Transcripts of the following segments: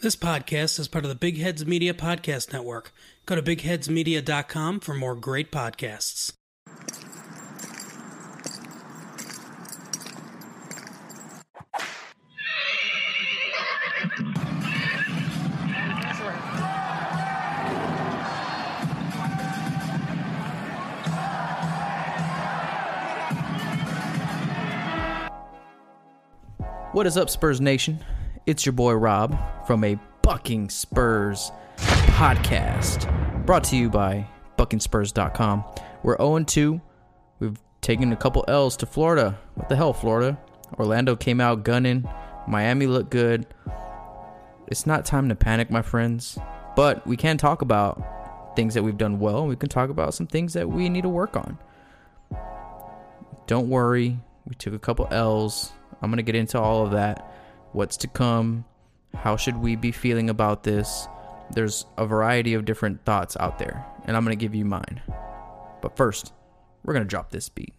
This podcast is part of the Big Heads Media Podcast Network. Go to bigheadsmedia.com for more great podcasts. What is up, Spurs Nation? It's your boy Rob from a Bucking Spurs podcast, brought to you by BuckingSpurs.com. We're 0 2. We've taken a couple L's to Florida. What the hell, Florida? Orlando came out gunning. Miami looked good. It's not time to panic, my friends, but we can talk about things that we've done well. We can talk about some things that we need to work on. Don't worry, we took a couple L's. I'm going to get into all of that. What's to come? How should we be feeling about this? There's a variety of different thoughts out there, and I'm going to give you mine. But first, we're going to drop this beat.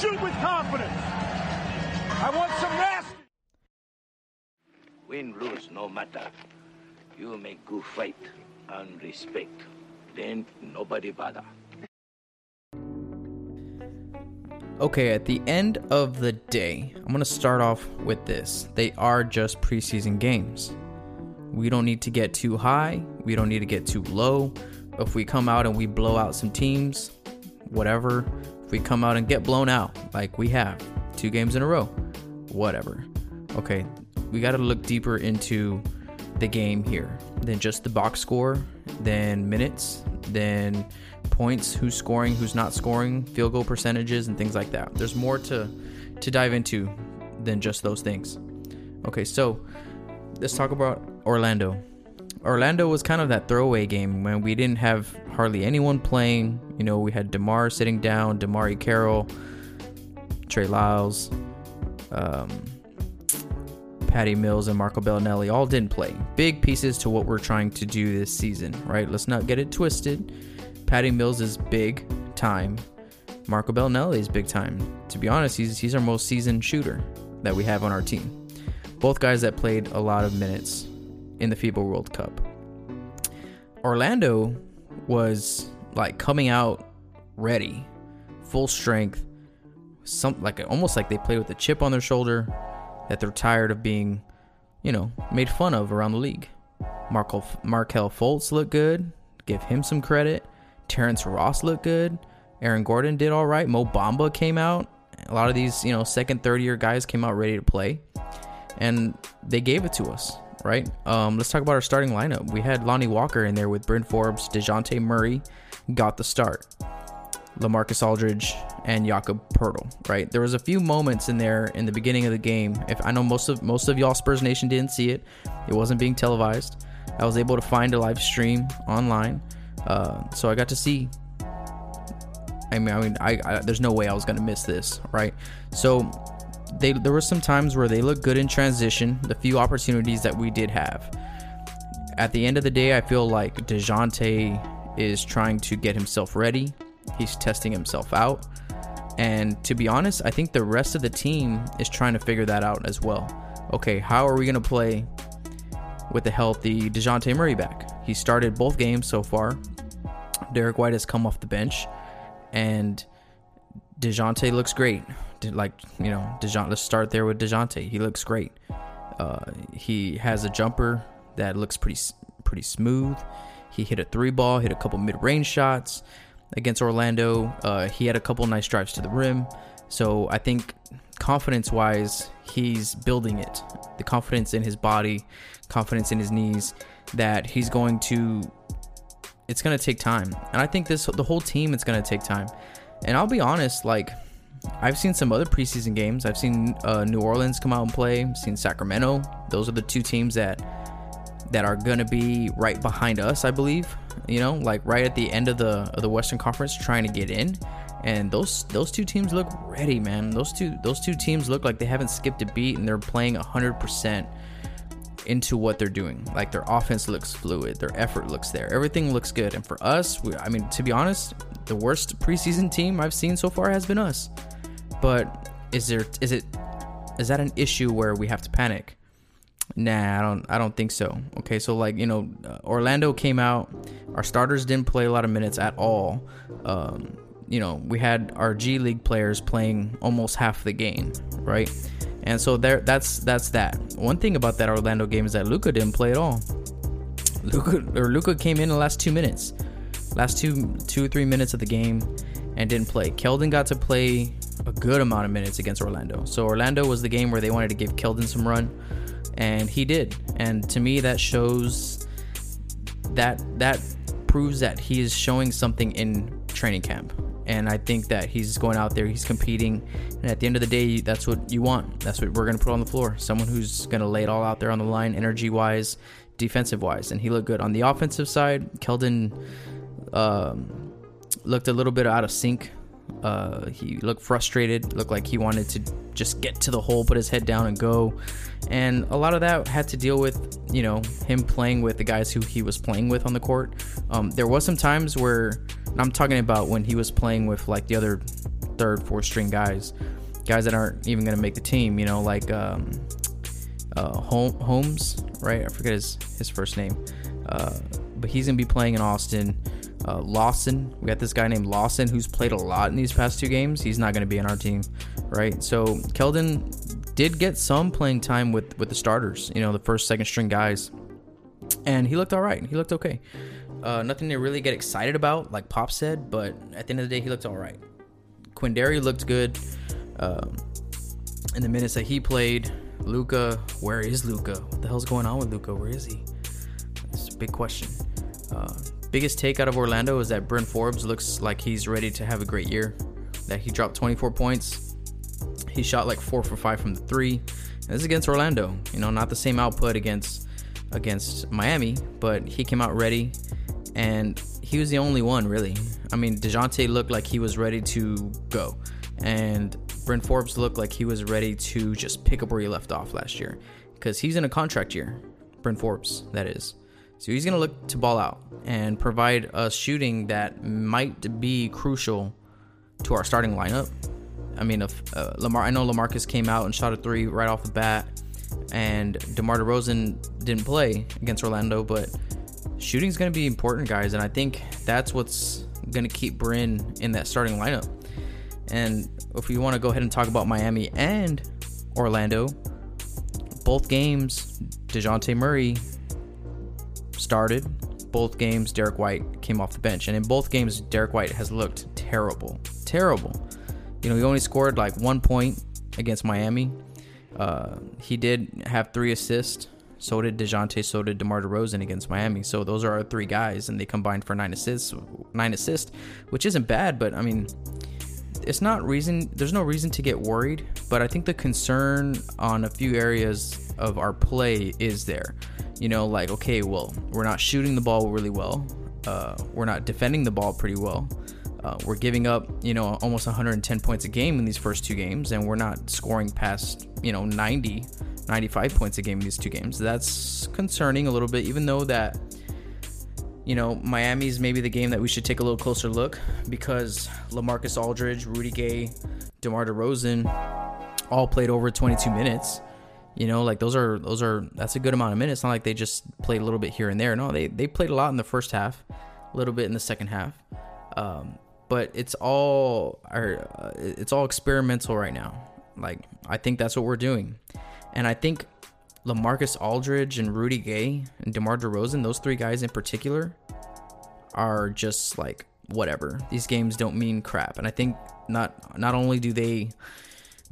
Shoot with confidence. I want some nasty. Win, lose, no matter. You make good fight and respect. Then nobody bother. Okay, at the end of the day, I'm going to start off with this. They are just preseason games. We don't need to get too high, we don't need to get too low. If we come out and we blow out some teams, whatever. We come out and get blown out, like we have two games in a row, whatever. Okay, we got to look deeper into the game here than just the box score, than minutes, than points, who's scoring, who's not scoring, field goal percentages, and things like that. There's more to to dive into than just those things. Okay, so let's talk about Orlando. Orlando was kind of that throwaway game when we didn't have hardly anyone playing. You know, we had DeMar sitting down, DeMarre Carroll, Trey Lyles, um, Patty Mills, and Marco Belinelli all didn't play. Big pieces to what we're trying to do this season, right? Let's not get it twisted. Patty Mills is big time. Marco Belinelli is big time. To be honest, he's he's our most seasoned shooter that we have on our team. Both guys that played a lot of minutes in the FIBA World Cup. Orlando was like coming out ready, full strength, some like almost like they played with a chip on their shoulder, that they're tired of being, you know, made fun of around the league. Markelle Markelle Fultz looked good. Give him some credit. Terrence Ross looked good. Aaron Gordon did all right. Mo Bamba came out. A lot of these, you know, second, third year guys came out ready to play, and they gave it to us. Right. Um, let's talk about our starting lineup. We had Lonnie Walker in there with Bryn Forbes, Dejounte Murray, got the start. Lamarcus Aldridge and Jakob Poeltl, right? There was a few moments in there in the beginning of the game. If I know most of most of y'all Spurs Nation didn't see it, it wasn't being televised. I was able to find a live stream online, uh, so I got to see. I mean, I mean, I, I there's no way I was gonna miss this, right? So they there were some times where they looked good in transition. The few opportunities that we did have. At the end of the day, I feel like Dejounte is trying to get himself ready. He's testing himself out. And to be honest, I think the rest of the team is trying to figure that out as well. Okay, how are we going to play with the healthy DeJounte Murray back? He started both games so far. Derek White has come off the bench. And DeJounte looks great. Like, you know, DeJounte, let's start there with DeJounte. He looks great. Uh, he has a jumper that looks pretty pretty smooth. He hit a three ball, hit a couple mid range shots against Orlando. Uh, he had a couple nice drives to the rim. So I think confidence wise, he's building it. The confidence in his body, confidence in his knees, that he's going to. It's gonna take time, and I think this the whole team It's gonna take time. And I'll be honest, like I've seen some other preseason games. I've seen uh, New Orleans come out and play. I've seen Sacramento. Those are the two teams that that are gonna be right behind us, I believe. You know, like right at the end of the of the Western Conference, trying to get in. And those those two teams look ready, man. Those two those two teams look like they haven't skipped a beat, and they're playing hundred percent into what they're doing. Like their offense looks fluid, their effort looks there, everything looks good. And for us, we, I mean, to be honest, the worst preseason team I've seen so far has been us. But is there is it is that an issue where we have to panic? Nah, I don't. I don't think so. Okay, so like you know, uh, Orlando came out. Our starters didn't play a lot of minutes at all. Um, you know, we had our G League players playing almost half the game, right? And so there, that's that's that. One thing about that Orlando game is that Luca didn't play at all. Luca or Luka came in the last two minutes, last two two or three minutes of the game, and didn't play. Keldon got to play a good amount of minutes against Orlando. So Orlando was the game where they wanted to give Keldon some run and he did. And to me, that shows that that proves that he is showing something in training camp. And I think that he's going out there, he's competing, and at the end of the day, that's what you want. That's what we're going to put on the floor. Someone who's going to lay it all out there on the line, energy wise, defensive wise, and he looked good on the offensive side. Keldon um, looked a little bit out of sync uh, he looked frustrated, looked like he wanted to just get to the hole, put his head down, and go. And a lot of that had to deal with, you know, him playing with the guys who he was playing with on the court. Um, there was some times where I'm talking about when he was playing with like the other third, fourth string guys, guys that aren't even going to make the team. You know, like um, uh, Holmes, right? I forget his his first name, uh, but he's gonna be playing in Austin. Uh, Lawson, we got this guy named Lawson who's played a lot in these past two games. He's not going to be in our team, right? So Keldon did get some playing time with with the starters, you know, the first, second string guys, and he looked all right. He looked okay. Uh, nothing to really get excited about, like Pop said, but at the end of the day, he looked all right. Quinndary looked good um, in the minutes that he played. Luka, where is Luka? What the hell's going on with Luka? Where is he? It's a big question. Uh, biggest take out of Orlando is that Bryn Forbes looks like he's ready to have a great year. That he dropped 24 points. He shot like four for five from the three. And this is against Orlando. You know, not the same output against against Miami, but he came out ready, and he was the only one really. I mean, Dejounte looked like he was ready to go, and Bryn Forbes looked like he was ready to just pick up where he left off last year, because he's in a contract year. Bryn Forbes, that is. So he's going to look to ball out and provide a shooting that might be crucial to our starting lineup. I mean, if uh, Lamar, I know Lamarcus came out and shot a three right off the bat, and DeMar DeRozan didn't play against Orlando, but shooting is going to be important, guys, and I think that's what's going to keep Bryn in that starting lineup. And if we want to go ahead and talk about Miami and Orlando, both games, Dejounte Murray started. Both games, Derek White came off the bench, and in both games, Derek White has looked terrible, terrible. You know, he only scored like one point against Miami. Uh, he did have three assists. So did Dejounte. So did DeMar DeRozan against Miami. So those are our three guys, and they combined for nine assists. Nine assists, which isn't bad, but I mean, it's not reason. There's no reason to get worried. But I think the concern on a few areas of our play is there you know, like, okay, well, we're not shooting the ball really well. Uh, we're not defending the ball pretty well. Uh, we're giving up, you know, almost 110 points a game in these first two games, and we're not scoring past, you know, 90, 95 points a game in these two games. That's concerning a little bit, even though that, you know, Miami's maybe the game that we should take a little closer look because Lamarcus Aldridge, Rudy Gay, DeMar DeRozan all played over 22 minutes. You know, like those are those are that's a good amount of minutes. It's not like they just played a little bit here and there. No, they they played a lot in the first half, a little bit in the second half. Um, but it's all uh, it's all experimental right now. Like I think that's what we're doing, and I think Lamarcus Aldridge and Rudy Gay and DeMar DeRozan, those three guys in particular, are just like whatever. These games don't mean crap, and I think not not only do they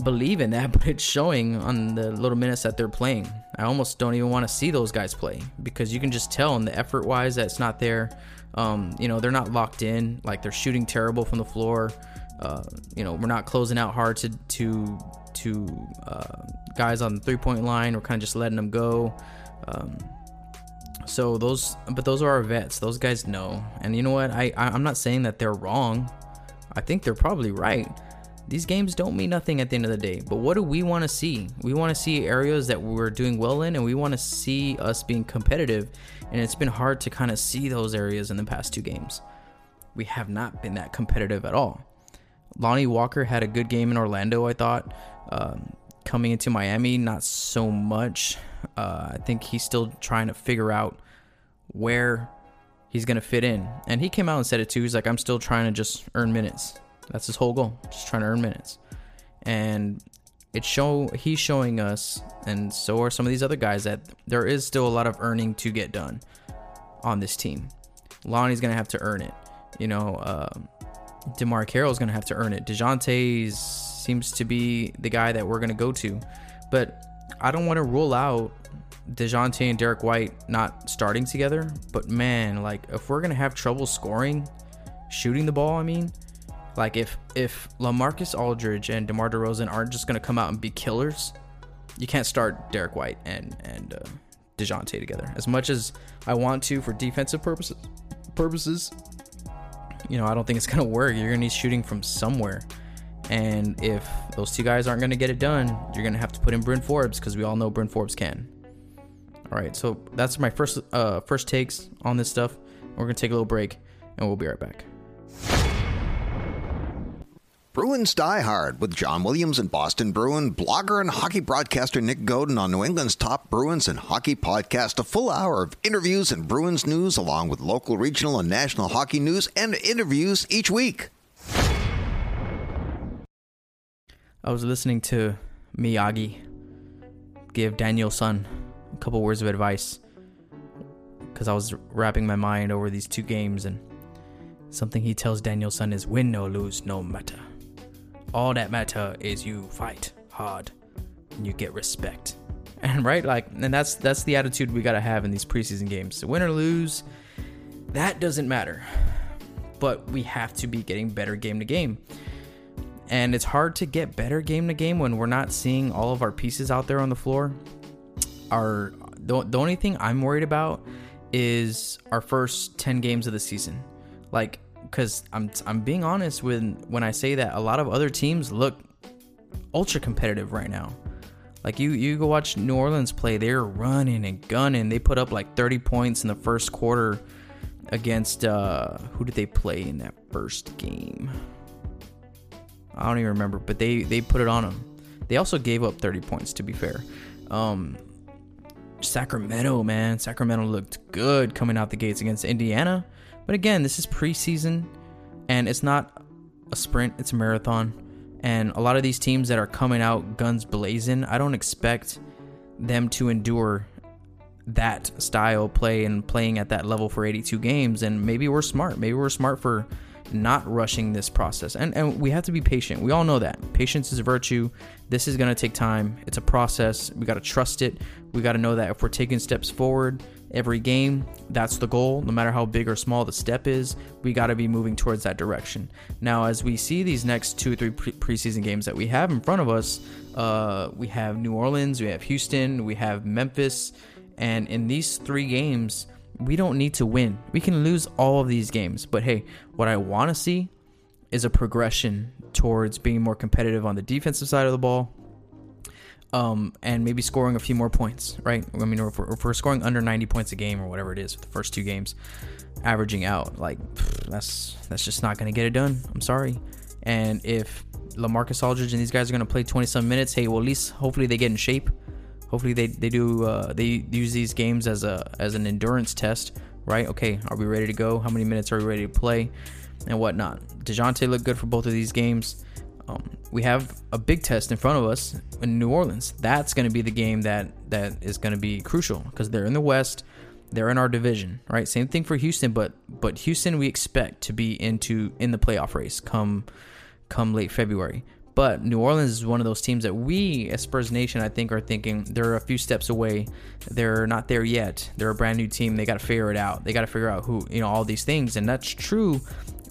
believe in that, but it's showing on the little minutes that they're playing. I almost don't even want to see those guys play because you can just tell in the effort wise that it's not there. Um, you know, they're not locked in. Like they're shooting terrible from the floor. Uh, you know, we're not closing out hard to to to uh, guys on the three point line. We're kind of just letting them go. Um, so those, but those are our vets. Those guys know. And you know what? I I'm not saying that they're wrong. I think they're probably right. These games don't mean nothing at the end of the day. But what do we want to see? We want to see areas that we're doing well in, and we want to see us being competitive. And it's been hard to kind of see those areas in the past two games. We have not been that competitive at all. Lonnie Walker had a good game in Orlando, I thought. Um, coming into Miami, not so much. Uh, I think he's still trying to figure out where he's going to fit in. And he came out and said it too. He's like, I'm still trying to just earn minutes. That's his whole goal, just trying to earn minutes. And it's show he's showing us, and so are some of these other guys, that there is still a lot of earning to get done on this team. Lonnie's gonna have to earn it. You know, uh, DeMarre Carroll's gonna have to earn it. Dejounte seems to be the guy that we're gonna go to, but I don't want to rule out Dejounte and Derek White not starting together. But man, like if we're gonna have trouble scoring, shooting the ball, I mean, like if if LaMarcus Aldridge and DeMar DeRozan aren't just gonna come out and be killers, you can't start Derek White and and uh, Dejounte together. As much as I want to for defensive purposes, purposes, you know, I don't think it's gonna work. You're gonna need shooting from somewhere. And if those two guys aren't going to get it done, you're going to have to put in Bryn Forbes because we all know Bryn Forbes can. All right, so that's my first uh, first takes on this stuff. We're going to take a little break, and we'll be right back. Bruins Die Hard with John Williams and Boston Bruin, blogger and hockey broadcaster Nick Godin on New England's top Bruins and hockey podcast. A full hour of interviews and Bruins news, along with local, regional, and national hockey news and interviews each week. I was listening to Miyagi give Daniel-san a couple words of advice because I was wrapping my mind over these two games and something he tells Daniel-san is win or lose no matter. All that matter is you fight hard and you get respect. And right, like, and that's that's the attitude we gotta have in these preseason games. So win or lose, that doesn't matter. But we have to be getting better game to game. And it's hard to get better game to game when we're not seeing all of our pieces out there on the floor. Our the, the only thing I'm worried about is our first 10 games of the season. Like cuz I'm I'm being honest when when I say that a lot of other teams look ultra competitive right now. Like you you go watch New Orleans play, they're running and gunning. They put up like 30 points in the first quarter against uh who did they play in that first game? I don't even remember, but they they put it on them. They also gave up 30 points to be fair. Um Sacramento, man, Sacramento looked good coming out the gates against Indiana. But again, this is preseason and it's not a sprint, it's a marathon. And a lot of these teams that are coming out guns blazing, I don't expect them to endure that style play and playing at that level for 82 games. And maybe we're smart. Maybe we're smart for not rushing this process. And and we have to be patient. We all know that. Patience is a virtue. This is going to take time. It's a process. We got to trust it. We got to know that if we're taking steps forward every game, that's the goal. No matter how big or small the step is, we got to be moving towards that direction. Now, as we see these next two or three pre- preseason games that we have in front of us, uh, we have New Orleans, we have Houston, we have Memphis, and in these three games, we don't need to win. We can lose all of these games. But hey, what I want to see is a progression towards being more competitive on the defensive side of the ball. Um, and maybe scoring a few more points, right? I mean, if we're, if we're scoring under 90 points a game or whatever it is for the first two games, averaging out, like that's that's just not going to get it done. I'm sorry. And if LaMarcus Aldridge and these guys are going to play 20 some minutes, hey, well at least hopefully they get in shape hopefully they they do uh, they use these games as a as an endurance test, right? Okay, are we ready to go? How many minutes are we ready to play, and whatnot? Dejounte looked good for both of these games. Um, we have a big test in front of us in New Orleans. That's going to be the game that that is going to be crucial because they're in the West, they're in our division, right? Same thing for Houston, but but Houston we expect to be into in the playoff race come come late February. But New Orleans is one of those teams that we, as Spurs Nation, I think, are thinking they're a few steps away. They're not there yet. They're a brand new team. They got to figure it out. They got to figure out who, you know, all these things. And that's true,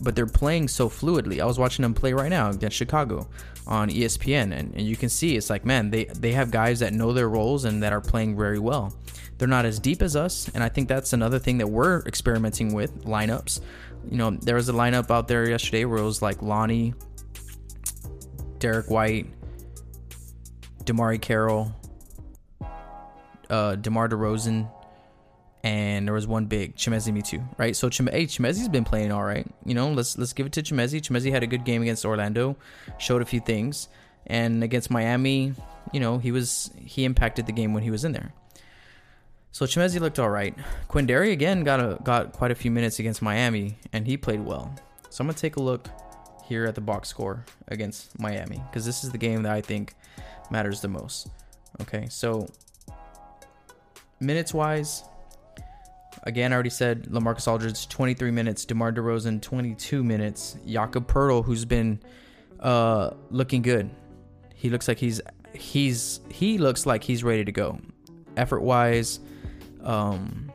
but they're playing so fluidly. I was watching them play right now against Chicago on ESPN, and, and you can see it's like, man, they, they have guys that know their roles and that are playing very well. They're not as deep as us, and I think that's another thing that we're experimenting with lineups. You know, there was a lineup out there yesterday where it was like Lonnie, Derek White, DeMarre Carroll, uh, Demar Derozan, and there was one big Chimezie Metu, right? So Chim- hey, Chimezie's been playing all right. You know, let's let's give it to Chimezie. Chimezie had a good game against Orlando, showed a few things, and against Miami, you know, he was he impacted the game when he was in there. So Chimezie looked all right. Quinndary again got a, got quite a few minutes against Miami, and he played well. So I'm gonna take a look here at the box score against Miami because this is the game that I think matters the most. Okay, so minutes wise, again, I already said Lamarcus Aldridge 23 minutes, DeMar DeRozan 22 minutes, Jakob Poeltl who's been uh, looking good. He looks like he's he's he looks like he's ready to go. Effort wise, um,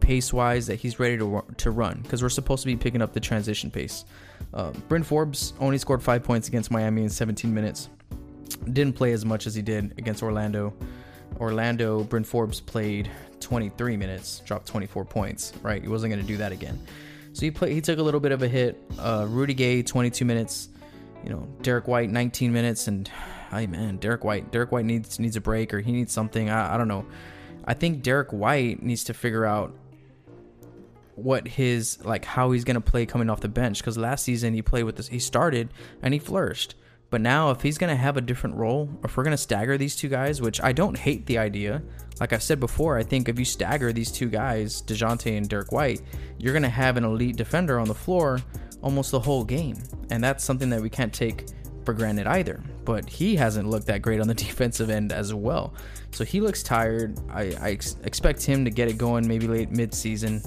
pace wise, that he's ready to to run because we're supposed to be picking up the transition pace. Uh, Bryn Forbes only scored five points against Miami in 17 minutes. Didn't play as much as he did against Orlando. Orlando, Bryn Forbes played 23 minutes, dropped 24 points. Right, he wasn't going to do that again. So he played. He took a little bit of a hit. Uh, Rudy Gay, 22 minutes. You know, Derek White, 19 minutes, and hey man, Derek White. Derek White needs needs a break or he needs something. I, I don't know. I think Derek White needs to figure out what his like how he's gonna play coming off the bench. Because last season he played with this he started and he flourished. But now if he's gonna have a different role if we're gonna stagger these two guys which i don't hate the idea like i said before i think if you stagger these two guys DeJounte and Dirk White you're gonna have an elite defender on the floor almost the whole game. And that's something that we can't take for granted either. But he hasn't looked that great on the defensive end as well. So he looks tired. I, I ex- expect him to get it going maybe late mid-season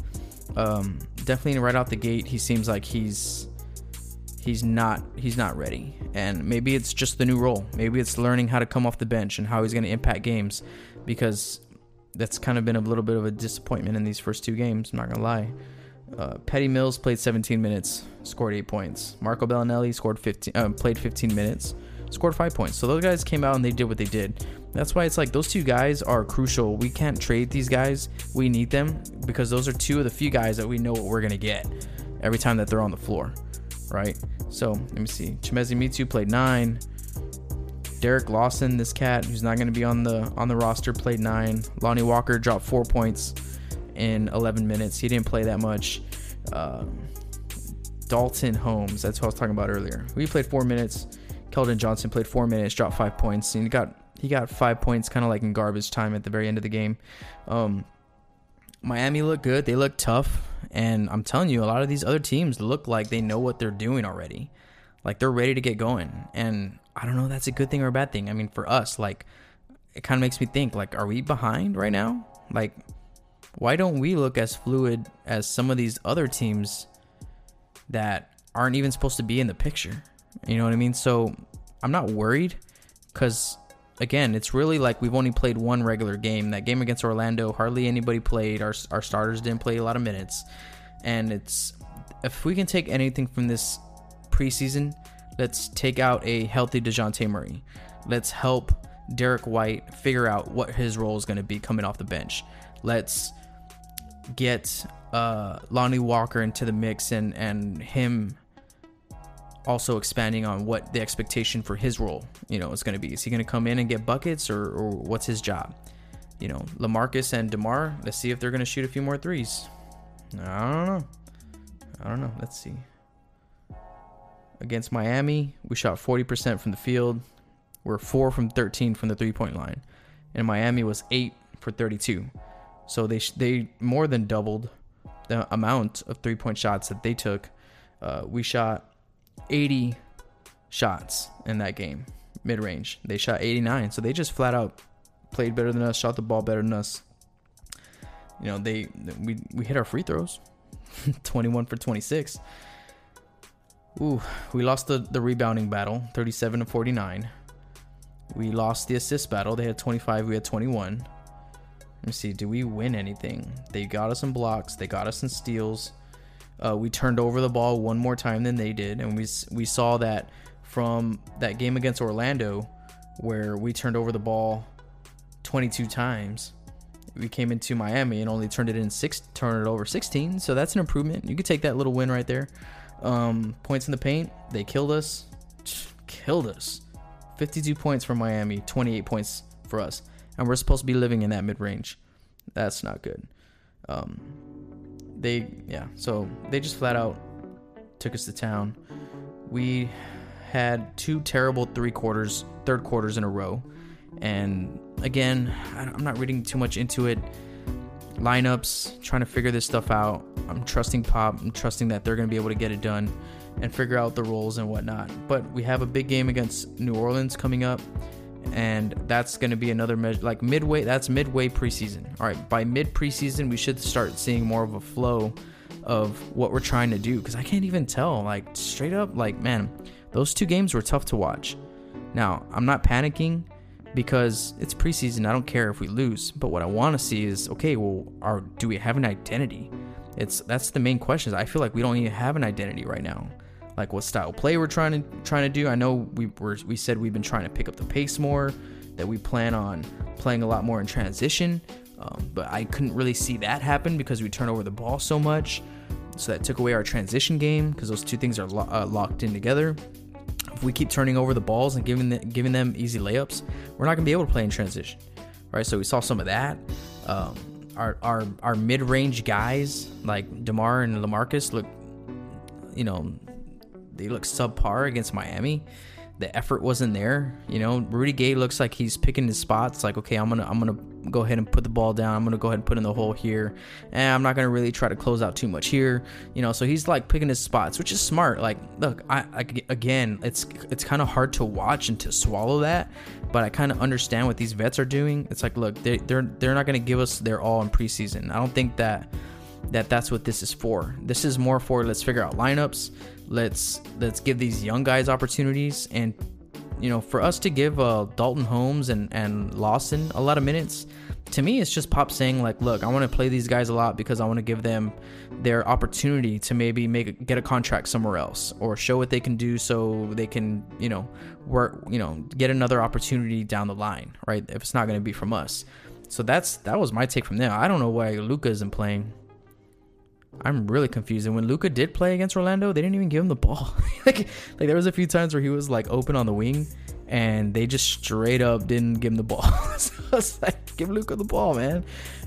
um, definitely right out the gate he seems like he's he's not he's not ready and maybe it's just the new role maybe it's learning how to come off the bench and how he's going to impact games because that's kind of been a little bit of a disappointment in these first two games i'm not going to lie uh, Patty Mills played 17 minutes, scored eight points. Marco Belinelli scored 15, uh, played 15 minutes, scored five points. So those guys came out and they did what they did. That's why it's like those two guys are crucial. We can't trade these guys. We need them because those are two of the few guys that we know what we're gonna get every time that they're on the floor, right? So let me see. Chimezie Metu played nine. Derek Lawson, this cat who's not gonna be on the on the roster, played nine. Lonnie Walker dropped four points in 11 minutes. He didn't play that much. Um, Daulton Hommes, that's what I was talking about earlier. We played four minutes. Keldon Johnson played four minutes, dropped five points, and he got he got five points, kind of like in garbage time at the very end of the game. Um, Miami looked good. They look tough, and I'm telling you, a lot of these other teams look like they know what they're doing already. Like they're ready to get going, and I don't know if that's a good thing or a bad thing. I mean, for us, like it kind of makes me think, like, are we behind right now? Like, why don't we look as fluid as some of these other teams that aren't even supposed to be in the picture? You know what I mean? So I'm not worried because again, it's really like we've only played one regular game. That game against Orlando, hardly anybody played. Our our starters didn't play a lot of minutes, and it's if we can take anything from this preseason, let's take out a healthy Dejounte Murray. Let's help Derek White figure out what his role is going to be coming off the bench. Let's get uh, Lonnie Walker into the mix and and him also expanding on what the expectation for his role, you know, is going to be. Is he going to come in and get buckets, or, or what's his job? You know, Lamarcus and Demar. Let's see if they're going to shoot a few more threes. I don't know. I don't know. Let's see. Against Miami, we shot 40% from the field. We're four from 13 from the three point line, and Miami was eight for 32. So they sh- they more than doubled the amount of three point shots that they took. Uh, we shot 80 shots in that game, mid range. They shot 89, so they just flat out played better than us, shot the ball better than us. You know, they we we hit our free throws, 21 for 26. Ooh, we lost the, the rebounding battle, 37 to 49. We lost the assist battle. They had 25, we had 21. Let me see, do we win anything? They got us in blocks, they got us in steals. Uh, we turned over the ball one more time than they did, and we we saw that from that game against Orlando, where we turned over the ball 22 times. We came into Miami and only turned it in six, turned it over 16. So that's an improvement. You could take that little win right there. Um, points in the paint, they killed us, killed us. 52 points for Miami, 28 points for us, and we're supposed to be living in that mid range. That's not good. Um, they yeah, so they just flat out took us to town. We had two terrible three quarters, third quarters in a row, and again, I'm not reading too much into it. Lineups, trying to figure this stuff out. I'm trusting Pop. I'm trusting that they're going to be able to get it done and figure out the roles and whatnot. But we have a big game against New Orleans coming up, and that's going to be another measure like midway. That's midway preseason. All right, by mid preseason, we should start seeing more of a flow of what we're trying to do because I can't even tell. Like straight up, like man, those two games were tough to watch. Now I'm not panicking because it's preseason. I don't care if we lose, but what I want to see is okay. Well, do we have an identity? It's that's the main question. I feel like we don't even have an identity right now like what style play we're trying to trying to do. I know we were we said we've been trying to pick up the pace more, that we plan on playing a lot more in transition, um, but I couldn't really see that happen because we turn over the ball so much. So that took away our transition game because those two things are lo- uh, locked in together. If we keep turning over the balls and giving the, giving them easy layups, we're not gonna be able to play in transition, right? So we saw some of that. Um, our our our mid range guys like Demar and Lamarcus look, you know, they look subpar against Miami. The effort wasn't there. You know, Rudy Gay looks like he's picking his spots. Like, okay, I'm gonna I'm gonna go ahead and put the ball down. I'm gonna go ahead and put in the hole here, and I'm not gonna really try to close out too much here. You know, so he's like picking his spots, which is smart. Like, look, I, I again, it's it's kind of hard to watch and to swallow that, but I kind of understand what these vets are doing. It's like, look, they, they're they're not gonna give us their all in preseason. I don't think that that that's what this is for. This is more for let's figure out lineups, let's let's give these young guys opportunities and you know for us to give uh, Daulton Hommes and and Lawson a lot of minutes to me it's just pop saying like look I want to play these guys a lot because I want to give them their opportunity to maybe make get a contract somewhere else or show what they can do so they can you know work you know get another opportunity down the line right? If it's not going to be from us. So that's that was my take from there I don't know why Luka isn't playing I'm really confused. And when Luka did play against Orlando, they didn't even give him the ball. like, like there was a few times where he was like open on the wing, and they just straight up didn't give him the ball. so I was like, give Luka the ball, man.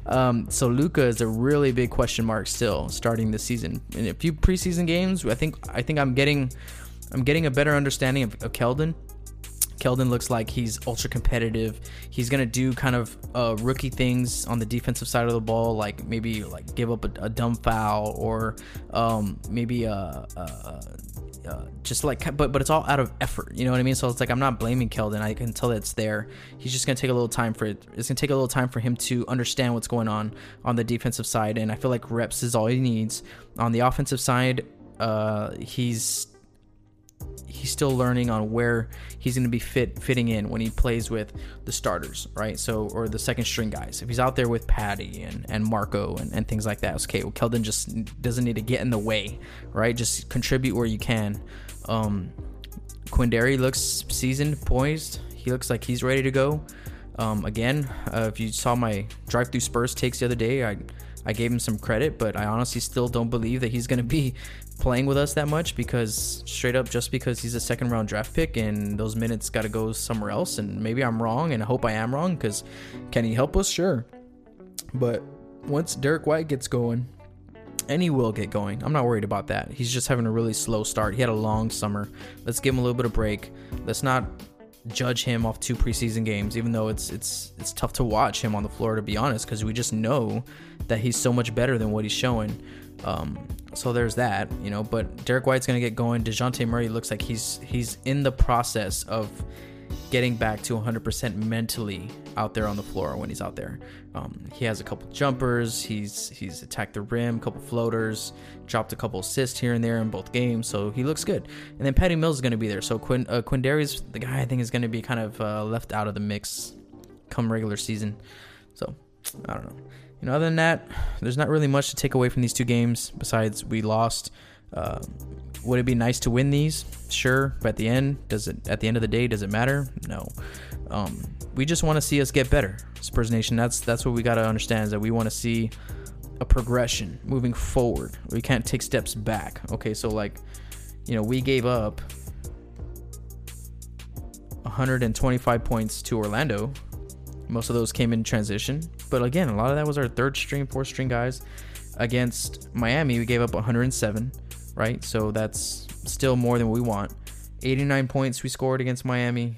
Um, so Luka is a really big question mark still starting this season. In a few preseason games, I think I think I'm getting I'm getting a better understanding of, of Keldon Keldon looks like he's ultra competitive. He's gonna do kind of uh, rookie things on the defensive side of the ball, like maybe like give up a, a dumb foul or um, maybe uh, uh, uh, just like, but but it's all out of effort. You know what I mean? So it's like I'm not blaming Keldon. I can tell that it's there. He's just gonna take a little time for it. It's gonna take a little time for him to understand what's going on on the defensive side, and I feel like reps is all he needs. On the offensive side, uh, he's he's still learning on where he's going to be fit fitting in when he plays with the starters, right? So or the second string guys. If he's out there with Patty and and Marco and, and things like that, okay. Well, Keldon just doesn't need to get in the way, right? Just contribute where you can. Um, Quinndary looks seasoned, poised. He looks like he's ready to go. Um, again, uh, if you saw my drive through Spurs takes the other day, I I gave him some credit, but I honestly still don't believe that he's going to be playing with us that much because straight up, just because he's a second round draft pick and those minutes got to go somewhere else. And maybe I'm wrong, and I hope I am wrong because can he help us? Sure. But once Derek White gets going, and he will get going. I'm not worried about that. He's just having a really slow start. He had a long summer. Let's give him a little bit of break. Let's not judge him off two preseason games, even though it's it's it's tough to watch him on the floor to be honest, because we just know that he's so much better than what he's showing. Um, so there's that, you know. But Derek White's gonna get going. Dejounte Murray looks like he's he's in the process of getting back to 100% mentally out there on the floor when he's out there. Um, he has a couple jumpers. He's he's attacked the rim, a couple floaters, dropped a couple assists here and there in both games. So he looks good. And then Patty Mills is going to be there. So Quin uh, Quindarius, the guy I think is going to be kind of uh, left out of the mix come regular season. So I don't know. You know, other than that, there's not really much to take away from these two games besides we lost. Uh, would it be nice to win these? Sure, but at the end, does it? At the end of the day, does it matter? No. Um, we just want to see us get better, Spurs Nation. That's that's what we got to understand is that we want to see a progression moving forward. We can't take steps back. Okay, so like, you know, we gave up 125 points to Orlando. Most of those came in transition, but again, a lot of that was our third string, fourth string guys. Against Miami, we gave up 107 right? So that's still more than we want. 89 points we scored against Miami.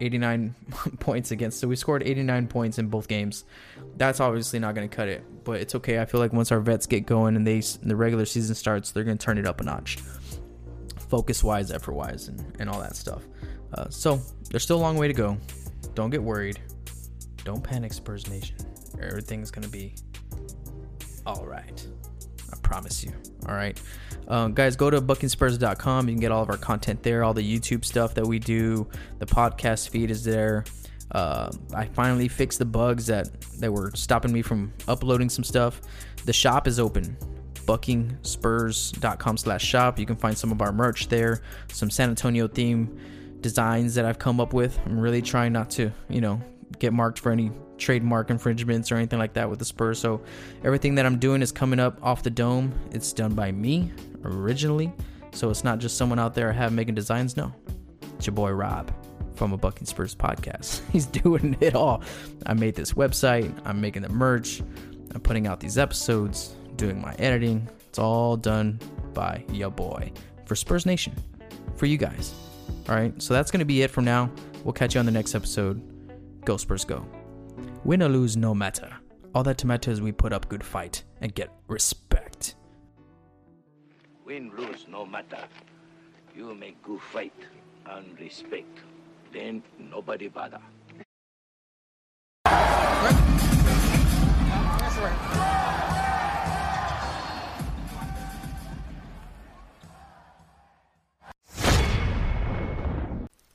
89 points against. So we scored 89 points in both games. That's obviously not going to cut it, but it's okay. I feel like once our vets get going and they and the regular season starts, they're going to turn it up a notch. Focus wise, effort wise, and, and all that stuff. Uh, so there's still a long way to go. Don't get worried. Don't panic, Spurs Nation. Everything's going to be all right. I promise you. All right. Um, guys, go to buckingspurs.com. You can get all of our content there, all the YouTube stuff that we do. The podcast feed is there. Uh, I finally fixed the bugs that, that were stopping me from uploading some stuff. The shop is open. Buckingspurs.com slash shop. You can find some of our merch there, some San Antonio theme designs that I've come up with. I'm really trying not to, you know, get marked for any trademark infringements or anything like that with the Spurs. So everything that I'm doing is coming up off the dome. It's done by me originally. So it's not just someone out there I have making designs. No, it's your boy Rob from a Bucking Spurs podcast. He's doing it all. I made this website. I'm making the merch. I'm putting out these episodes, doing my editing. It's all done by your boy for Spurs Nation, for you guys. All right. So that's going to be it from now. We'll catch you on the next episode. Go Spurs, go. Win or lose, no matter. All that matters is we put up good fight and get respect. Win, lose, no matter. You make good fight and respect. Then nobody bother.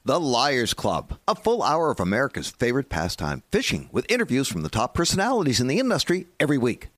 The Liars Club, a full hour of America's favorite pastime, fishing, with interviews from the top personalities in the industry every week.